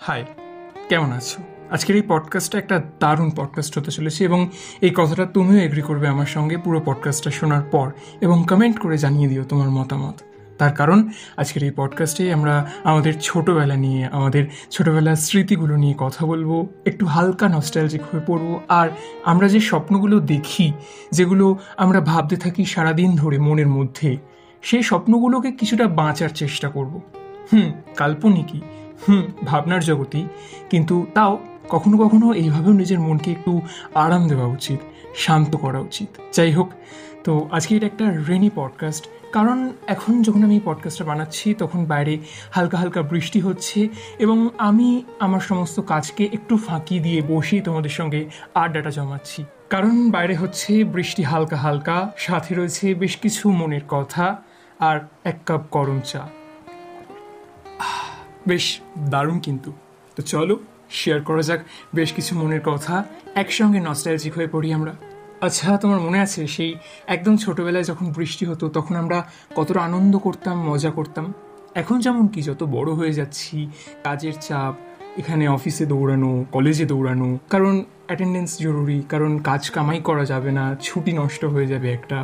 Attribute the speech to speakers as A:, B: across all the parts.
A: High, কেমন আছো? আজকের এই পডকাস্টটা একটা দারুণ পডকাস্ট হতে চলেছে এবং এই কথাটা তুমিও এগ্রি করবে আমার সঙ্গে পুরো পডকাস্টটা শোনার পর এবং কমেন্ট করে জানিয়ে দিও তোমার মতামত। তার কারণ, আজকের এই পডকাস্টে আমরা আমাদের ছোটোবেলা নিয়ে, আমাদের ছোটোবেলার স্মৃতিগুলো নিয়ে কথা বলব, একটু হালকা নস্টালজিক হয়ে পড়ব, আর আমরা যে স্বপ্নগুলো দেখি, যেগুলো আমরা ভাবতে থাকি সারাদিন ধরে মনের মধ্যে, সেই স্বপ্নগুলোকে কিছুটা বাঁচার চেষ্টা করব। হুম, কাল্পনিকই। হুম, ভাবনার জগতেই। কিন্তু তাও কখনো কখনো এইভাবেও নিজের মনকে একটু আরাম দেওয়া উচিত, শান্ত করা উচিত। যাই হোক, তো আজকে এটা একটা রেনি পডকাস্ট কারণ এখন যখন আমি পডকাস্টটা বানাচ্ছি, তখন বাইরে হালকা হালকা বৃষ্টি হচ্ছে এবং আমি আমার সমস্ত কাজকে একটু ফাঁকি দিয়ে বসেই তোমাদের সঙ্গে আড্ডাটা জমাচ্ছি। কারণ বাইরে হচ্ছে বৃষ্টি হালকা হালকা, সাথে রয়েছে বেশ কিছু মনের কথা আর এক কাপ গরম চা। বেশ দারুণ কিন্তু। তো চলো শেয়ার করা যাক। বেশ কিছু মনের কথা একসঙ্গে নস্টালজিক হয়ে পড়ি আমরা। আচ্ছা তোমার মনে আছে সেই একদম ছোটোবেলায় যখন বৃষ্টি হতো, তখন আমরা কতটা আনন্দ করতাম, মজা করতাম? এখন যেমন কি, যত বড় হয়ে যাচ্ছি, কাজের চাপ, এখানে অফিসে দৌড়ানো কলেজে দৌড়ানো, কারণ অ্যাটেন্ডেন্স জরুরি, কারণ কাজ কামাই করা যাবে না, ছুটি নষ্ট হয়ে যাবে একটা।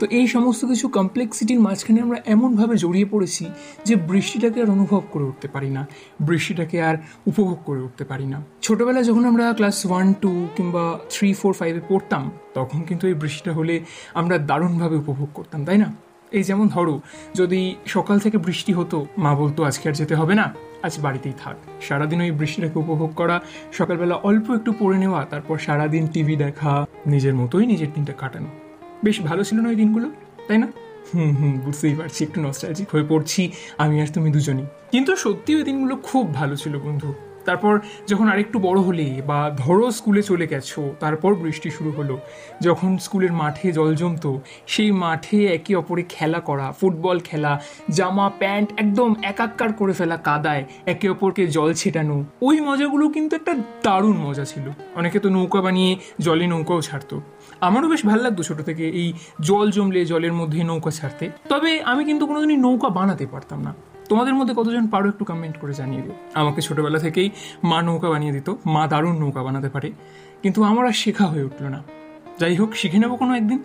A: তো এই সমস্ত কিছু কমপ্লেক্সিটির মাঝখানে আমরা এমনভাবে জড়িয়ে পড়েছি যে বৃষ্টিটাকে আর অনুভব করে উঠতে পারি না, বৃষ্টিটাকে আর উপভোগ করে উঠতে পারি না। ছোটবেলায় যখন আমরা ক্লাস ওয়ান টু কিংবা থ্রি ফোর ফাইভে পড়তাম, তখন কিন্তু এই বৃষ্টিটা হলে আমরা দারুণভাবে উপভোগ করতাম, তাই না? এই যেমন ধরো, যদি সকাল থেকে বৃষ্টি হতো, মা বলতো, আজকে আর যেতে হবে না, আজ বাড়িতেই থাক। সারাদিন ওই বৃষ্টিটাকে উপভোগ করা, সকালবেলা অল্প একটু পড়ে নেওয়া, তারপর সারাদিন টিভি দেখা, নিজের মতোই নিজের দিনটা কাটানো। বেশ ভালো ছিল না ওই দিনগুলো, তাই না? হুম হুম, বুঝতেই পারছি, একটু নস্টালজিক হয়ে পড়ছি, আমি আর তুমি দুজনই। কিন্তু সত্যি ওই দিনগুলো খুব ভালো ছিল, বন্ধু। তারপর যখন আরেকটু বড় হলে বা ধরো স্কুলে চলে গেছো, তারপর বৃষ্টি শুরু হলো, যখন স্কুলের মাঠে জল জমতো, সেই মাঠে একে অপরে খেলা করা, ফুটবল খেলা, জামা, প্যান্ট একদম একাকার করে ফেলা কাদায় একে অপরকে জল ছেটানো, ওই মজাগুলো কিন্তু একটা দারুণ মজা ছিল। অনেকে তো নৌকা বানিয়ে জলে নৌকাও ছাড়তো। আমারও বেশ ভালো লাগতো ছোটো থেকে এই জল জমলে জলের মধ্যে নৌকা ছাড়তে। তবে আমি কিন্তু কোনোদিনই নৌকা বানাতে পারতাম না। তোমাদের মধ্যে কতজন পারো একটু কমেন্ট করে জানিয়ে দিও। আমাকে ছোটোবেলা থেকেই মা নৌকা বানিয়ে দিত, মা দারুণ নৌকা বানাতে পারে, কিন্তু আমার আর শেখা হয়ে উঠল না। যাই হোক, শিখে নেব কোনো একদিন।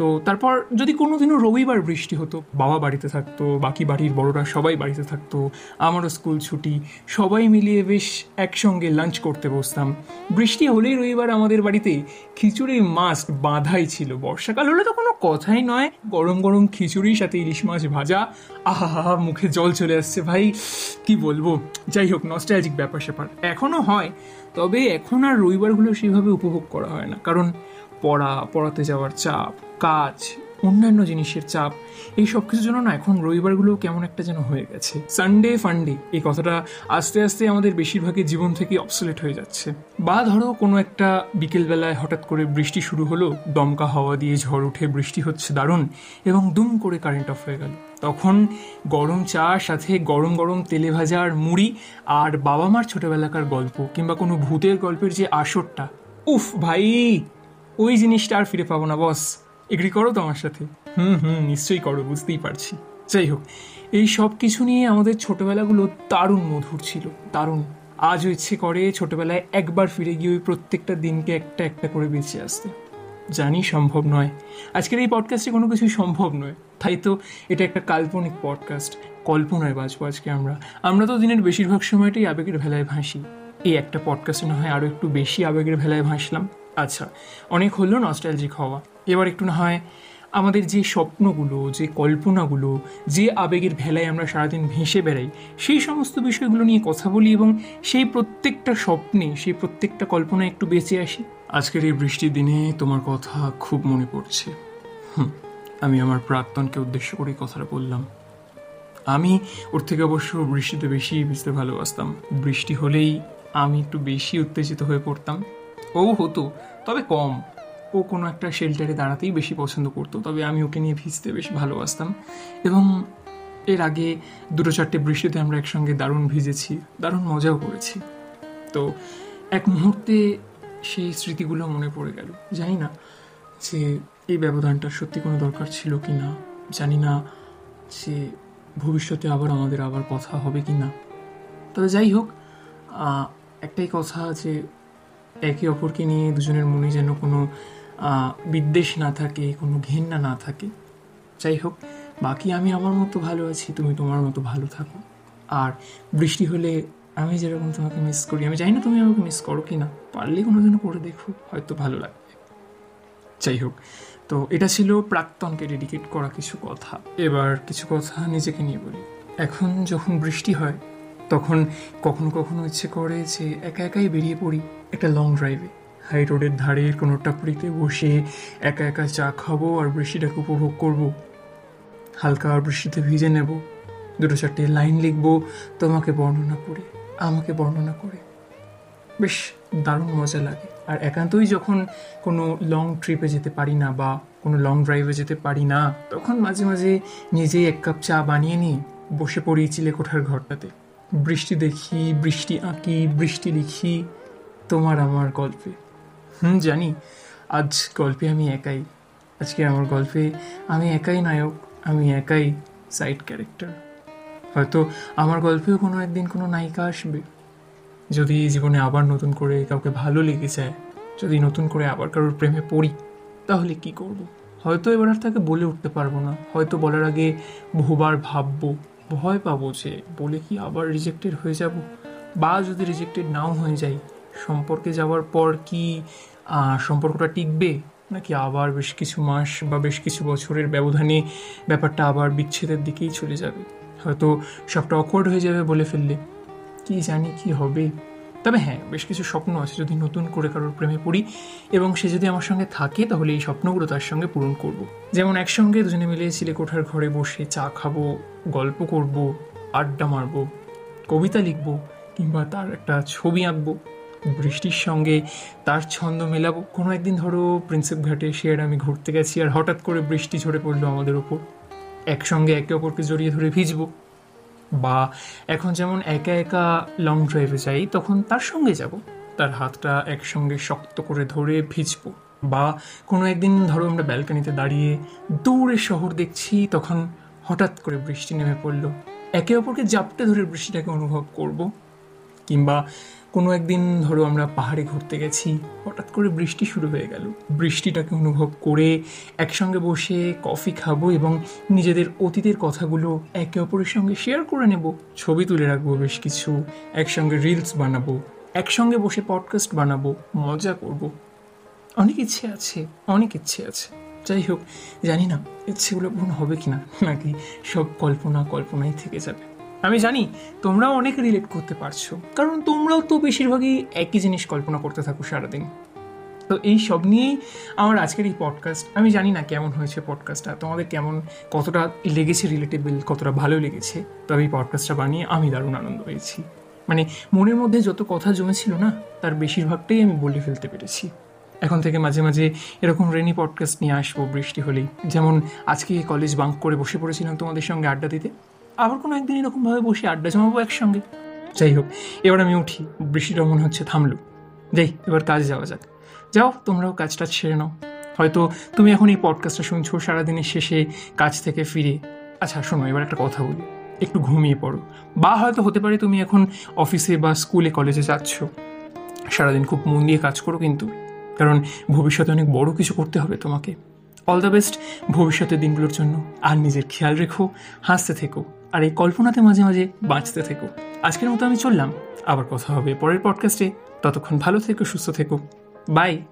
A: তো তারপর যদি কোনো দিনও রবিবার বৃষ্টি হতো, বাবা বাড়িতে থাকতো, বাকি বাড়ির বড়রা সবাই বাড়িতে থাকতো, আমারও স্কুল ছুটি, সবাই মিলিয়ে বেশ একসঙ্গে লাঞ্চ করতে বসতাম। বৃষ্টি হলেই রবিবার আমাদের বাড়িতে খিচুড়ির মাস্ট বাঁধাই ছিল। বর্ষাকাল হলে তো কোনো কথাই নয়, গরম গরম খিচুড়ির সাথে ইলিশ মাছ ভাজা। আহা মুখে জল চলে আসছে ভাই, কি বলব? যাই হোক নস্টালজিক ব্যাপার স্যাপার। এখনও হয়, তবে এখন আর রবিবারগুলো সেভাবে উপভোগ করা হয় না। কারণ পড়া, পড়াতে যাওয়ার চাপ কাজ, অন্যান্য জিনিসের চাপ, এই সব কিছুর জন্য না এখন রবিবারগুলো কেমন একটা যেন হয়ে গেছে। সানডে ফান্ডে এই কথাটা আস্তে আস্তে আমাদের বেশিরভাগই জীবন থেকে অবসলেট হয়ে যাচ্ছে। বা ধরো কোনো একটা বিকেলবেলায় হঠাৎ করে বৃষ্টি শুরু হলো, দমকা হাওয়া দিয়ে ঝড় উঠে বৃষ্টি হচ্ছে দারুণ এবং দুম করে কারেন্ট অফ হয়ে গেল। তখন গরম চা, সাথে গরম গরম তেলে ভাজা আর মুড়ি আর বাবা মার ছোটবেলাকার গল্প কিংবা কোনো ভূতের গল্পের যে আসরটা, উফ ভাই, ওই জিনিসটা আর ফিরে পাবো না বস এগ্রি করো তো আমার সাথে। হুম হুম, নিশ্চয়ই করো, বুঝতেই পারছি। যাই হোক, এই সব কিছু নিয়ে আমাদের ছোটবেলাগুলো দারুণ মধুর ছিল, দারুণ। আজও ইচ্ছে করে ছোটবেলায় একবার ফিরে গিয়ে ওই প্রত্যেকটা দিনকে একটা একটা করে বেঁচে আসতে। জানি সম্ভব নয়। আজকের এই পডকাস্টে কোনো কিছুই সম্ভব নয়। তাই তো এটা একটা কাল্পনিক পডকাস্ট কল্পনায় বাঁচবো আজকে আমরা। আমরা তো দিনের বেশিরভাগ সময়টাই আবেগের ভেলায় ভাসি। এই একটা পডকাস্টে না হয় আরও একটু বেশি আবেগের ভেলায় ভাসলাম। আচ্ছা অনেক হলো নস্টালজিক হওয়া। এবার একটু না হয় আমাদের যে স্বপ্নগুলো, যে কল্পনাগুলো, যে আবেগের ভেলায় আমরা সারাদিন ভেসে বেড়াই, সেই সমস্ত বিষয়গুলো নিয়ে কথা বলি এবং সেই প্রত্যেকটা স্বপ্নে, সেই প্রত্যেকটা কল্পনায় একটু বেঁচে আসি। আজকের এই বৃষ্টির দিনে তোমার কথা খুব মনে পড়ছে। হুম, আমি আমার প্রাক্তনকে উদ্দেশ্য করে কথাটা বললাম। আমি ওর থেকে অবশ্য বৃষ্টিতে বেশি ভিজতে ভালোবাসতাম। বৃষ্টি হলেই আমি একটু বেশি উত্তেজিত হয়ে পড়তাম। ও হতো, তবে কম। ও কোনো একটা শেল্টারে দাঁড়াতেই বেশি পছন্দ করতো, তবে আমি ওকে নিয়ে ভিজতে বেশ ভালোবাসতাম। এবং এর আগে দুটো চারটে বৃষ্টিতে আমরা একসঙ্গে দারুণ ভিজেছি, দারুণ মজাও করেছি। তো এক মুহূর্তে সেই স্মৃতিগুলো মনে পড়ে গেল। জানি না যে এই ব্যবধানটা সত্যি কোনো দরকার ছিল কি না, জানি না যে ভবিষ্যতে আবার আমাদের আবার কথা হবে কি না। তবে যাই হোক একটাই কথা যে একে অপরকে নিয়ে দুজনের মনে যেন কোনো বিদ্বেষ না থাকে, কোনো ঘেন্না না থাকে। যাই হোক, বাকি আমি আমার মতো ভালো আছি, তুমি তোমার মতো ভালো থাকো। আর বৃষ্টি হলে আমি যেরকম তোমাকে মিস করি, আমি জানি না তুমি আমাকে মিস করো কি না পারলে কোনো দিন করে দেখো, হয়তো ভালো লাগবে। যাই হোক, তো এটা ছিল প্রাক্তনকে ডেডিকেট করা কিছু কথা। এবার কিছু কথা নিজেকে নিয়ে বলি। এখন যখন বৃষ্টি হয়, তখন কখনো কখনো ইচ্ছে করে যে একা একাই বেরিয়ে পড়ি একটা লং ড্রাইভে হাই রোডের ধারের কোনো টাপড়িতে বসে একা একা চা খাব আর বৃষ্টিটাকে উপভোগ করব। হালকা আর বৃষ্টিতে ভিজে নেব। দুটো চারটে লাইন লিখব তোমাকে বর্ণনা করে, আমাকে বর্ণনা করে। বেশ দারুণ মজা লাগে। আর একান্তই যখন কোনো লং ট্রিপে যেতে পারি না বা কোনো লং ড্রাইভে যেতে পারি না, তখন মাঝে মাঝে নিজেই এক কাপ চা বানিয়ে নিয়ে বসে পড়ি চিলে কোঠার ঘরটাতে। বৃষ্টি দেখি, বৃষ্টি আঁকি, বৃষ্টি লিখি, তোমার আমার গল্পে। হুম, জানি। আজ গল্পে আমি একাই। আজকে আমার গল্পে আমি একাই নায়ক, আমি একাই সাইড ক্যারেক্টার হয়তো আমার গল্পেও কোনো একদিন কোনো নায়িকা আসবে। যদি জীবনে আবার নতুন করে কাউকে ভালো লেগে যায়, যদি নতুন করে আবার কারোর প্রেমে পড়ি, তাহলে কি করব। হয়তো এবার আর তাকে বলে উঠতে পারব না। হয়তো বলার আগে বহুবার ভাববো, ভয় পাবো যে বলে কি আবার রিজেক্টেড হয়ে যাব? বা যদি রিজেক্টেড নাও হয়ে যাই সম্পর্কে যাওয়ার পর কি সম্পর্কটা টিকবে? নাকি আবার বেশ কিছু মাস বা বেশ কিছু বছরের ব্যবধানে ব্যাপারটা আবার বিচ্ছেদের দিকেই চলে যাবে? হয়তো সবটা অকওয়ার্ড হয়ে যাবে বলে ফেললে। কি জানি কি হবে। তবে হ্যাঁ বেশ কিছু স্বপ্ন আছে যদি নতুন করে কারোর প্রেমে পড়ি এবং সে যদি আমার সঙ্গে থাকে তাহলে এই স্বপ্নগুলো তার সঙ্গে পূরণ করব। যেমন একসঙ্গে দুজনে মিলে চিলে কোঠার ঘরে বসে চা খাব, গল্প করব, আড্ডা মারবো, কবিতা লিখব কিংবা তার একটা ছবি আঁকবো। বৃষ্টির সঙ্গে তার ছন্দ মেলাবো। কোনো একদিন ধরো প্রিন্সেপ ঘাটে সে আর আমি ঘুরতে গেছি আর হঠাৎ করে বৃষ্টি ঝরে পড়ল আমাদের ওপর। একসঙ্গে একে অপরকে জড়িয়ে ধরে ভিজবো। বা এখন যেমন একা একা লং ড্রাইভে যাই, তখন তার সঙ্গে যাব। তার হাতটা একসঙ্গে শক্ত করে ধরে ভিজবো। বা কোনো একদিন ধরো আমরা ব্যালকনিতে দাঁড়িয়ে দূরে শহর দেখছি, তখন হঠাৎ করে বৃষ্টি নেমে পড়ল। একে অপরকে জাপটে ধরে বৃষ্টিটাকে অনুভব করব। কিংবা কোনো একদিন, ধরো, আমরা পাহাড়ে ঘুরতে গেছি, হঠাৎ করে বৃষ্টি শুরু হয়ে গেল। বৃষ্টিটাকে অনুভব করে একসঙ্গে বসে কফি খাব এবং নিজেদের অতীতের কথাগুলো একে অপরের সঙ্গে শেয়ার করে নেব। ছবি তুলে রাখব বেশ কিছু, একসঙ্গে রিলস বানাবো, একসঙ্গে বসে পডকাস্ট বানাবো, মজা করব। অনেক ইচ্ছে আছে, অনেক ইচ্ছে আছে। যাই হোক, জানি না, ইচ্ছেগুলো পূরণ হবে কি না নাকি সব কল্পনা কল্পনাই থেকে যাবে। আমি জানি তোমরাও অনেক রিলেট করতে পারছ। কারণ তোমরাও তো বেশিরভাগই একই জিনিস কল্পনা করতে থাকো সারাদিন। তো এই সব নিয়েই আমার আজকের এই পডকাস্ট আমি জানি না কেমন হয়েছে পডকাস্টটা তোমাদের কেমন, কতটা লেগেছে রিলেটেবল কতটা ভালো লেগেছে। তবে এই পডকাস্টটা বানিয়ে আমি দারুণ আনন্দ পেয়েছি। মানে মনের মধ্যে যত কথা জমেছিল না, তার বেশিরভাগটাই আমি বলে ফেলতে পেরেছি। এখন থেকে মাঝে মাঝে এরকম রেনি পডকাস্ট নিয়ে আসব বৃষ্টি হলেই। যেমন আজকে কলেজ বাঙ্ক করে বসে পড়েছিলাম তোমাদের সঙ্গে আড্ডা দিতে। আবার কোনো একদিন এরকমভাবে বসে আড্ডা জমাবো একসঙ্গে? যাই হোক এবার আমি উঠি। বৃষ্টিটা মনে হচ্ছে থামলো। যাই এবার কাজে যাওয়া যাক। যাও, তোমরাও কাজটা ছেড়ে নাও। হয়তো তুমি এখন এই পডকাস্টটা শুনছো সারাদিনের শেষে কাজ থেকে ফিরে। আচ্ছা শোনো, এবার একটা কথা বলি। একটু ঘুমিয়ে পড়ো। বা হয়তো হতে পারে তুমি এখন অফিসে বা স্কুলে, কলেজে যাচ্ছ। সারাদিন খুব মন দিয়ে কাজ করো কিন্তু। কারণ ভবিষ্যতে অনেক বড় কিছু করতে হবে তোমাকে। অল দ্য বেস্ট ভবিষ্যতের দিনগুলোর জন্য। আর নিজের খেয়াল রেখো, হাসতে থেকো। আর এই কল্পনাতে মাঝে মাঝে বাঁচতে থেকো। আজকের মতো আমি চললাম। আবার কথা হবে পরের পডকাস্টে ততক্ষণ ভালো থেকো, সুস্থ থেকো। বাই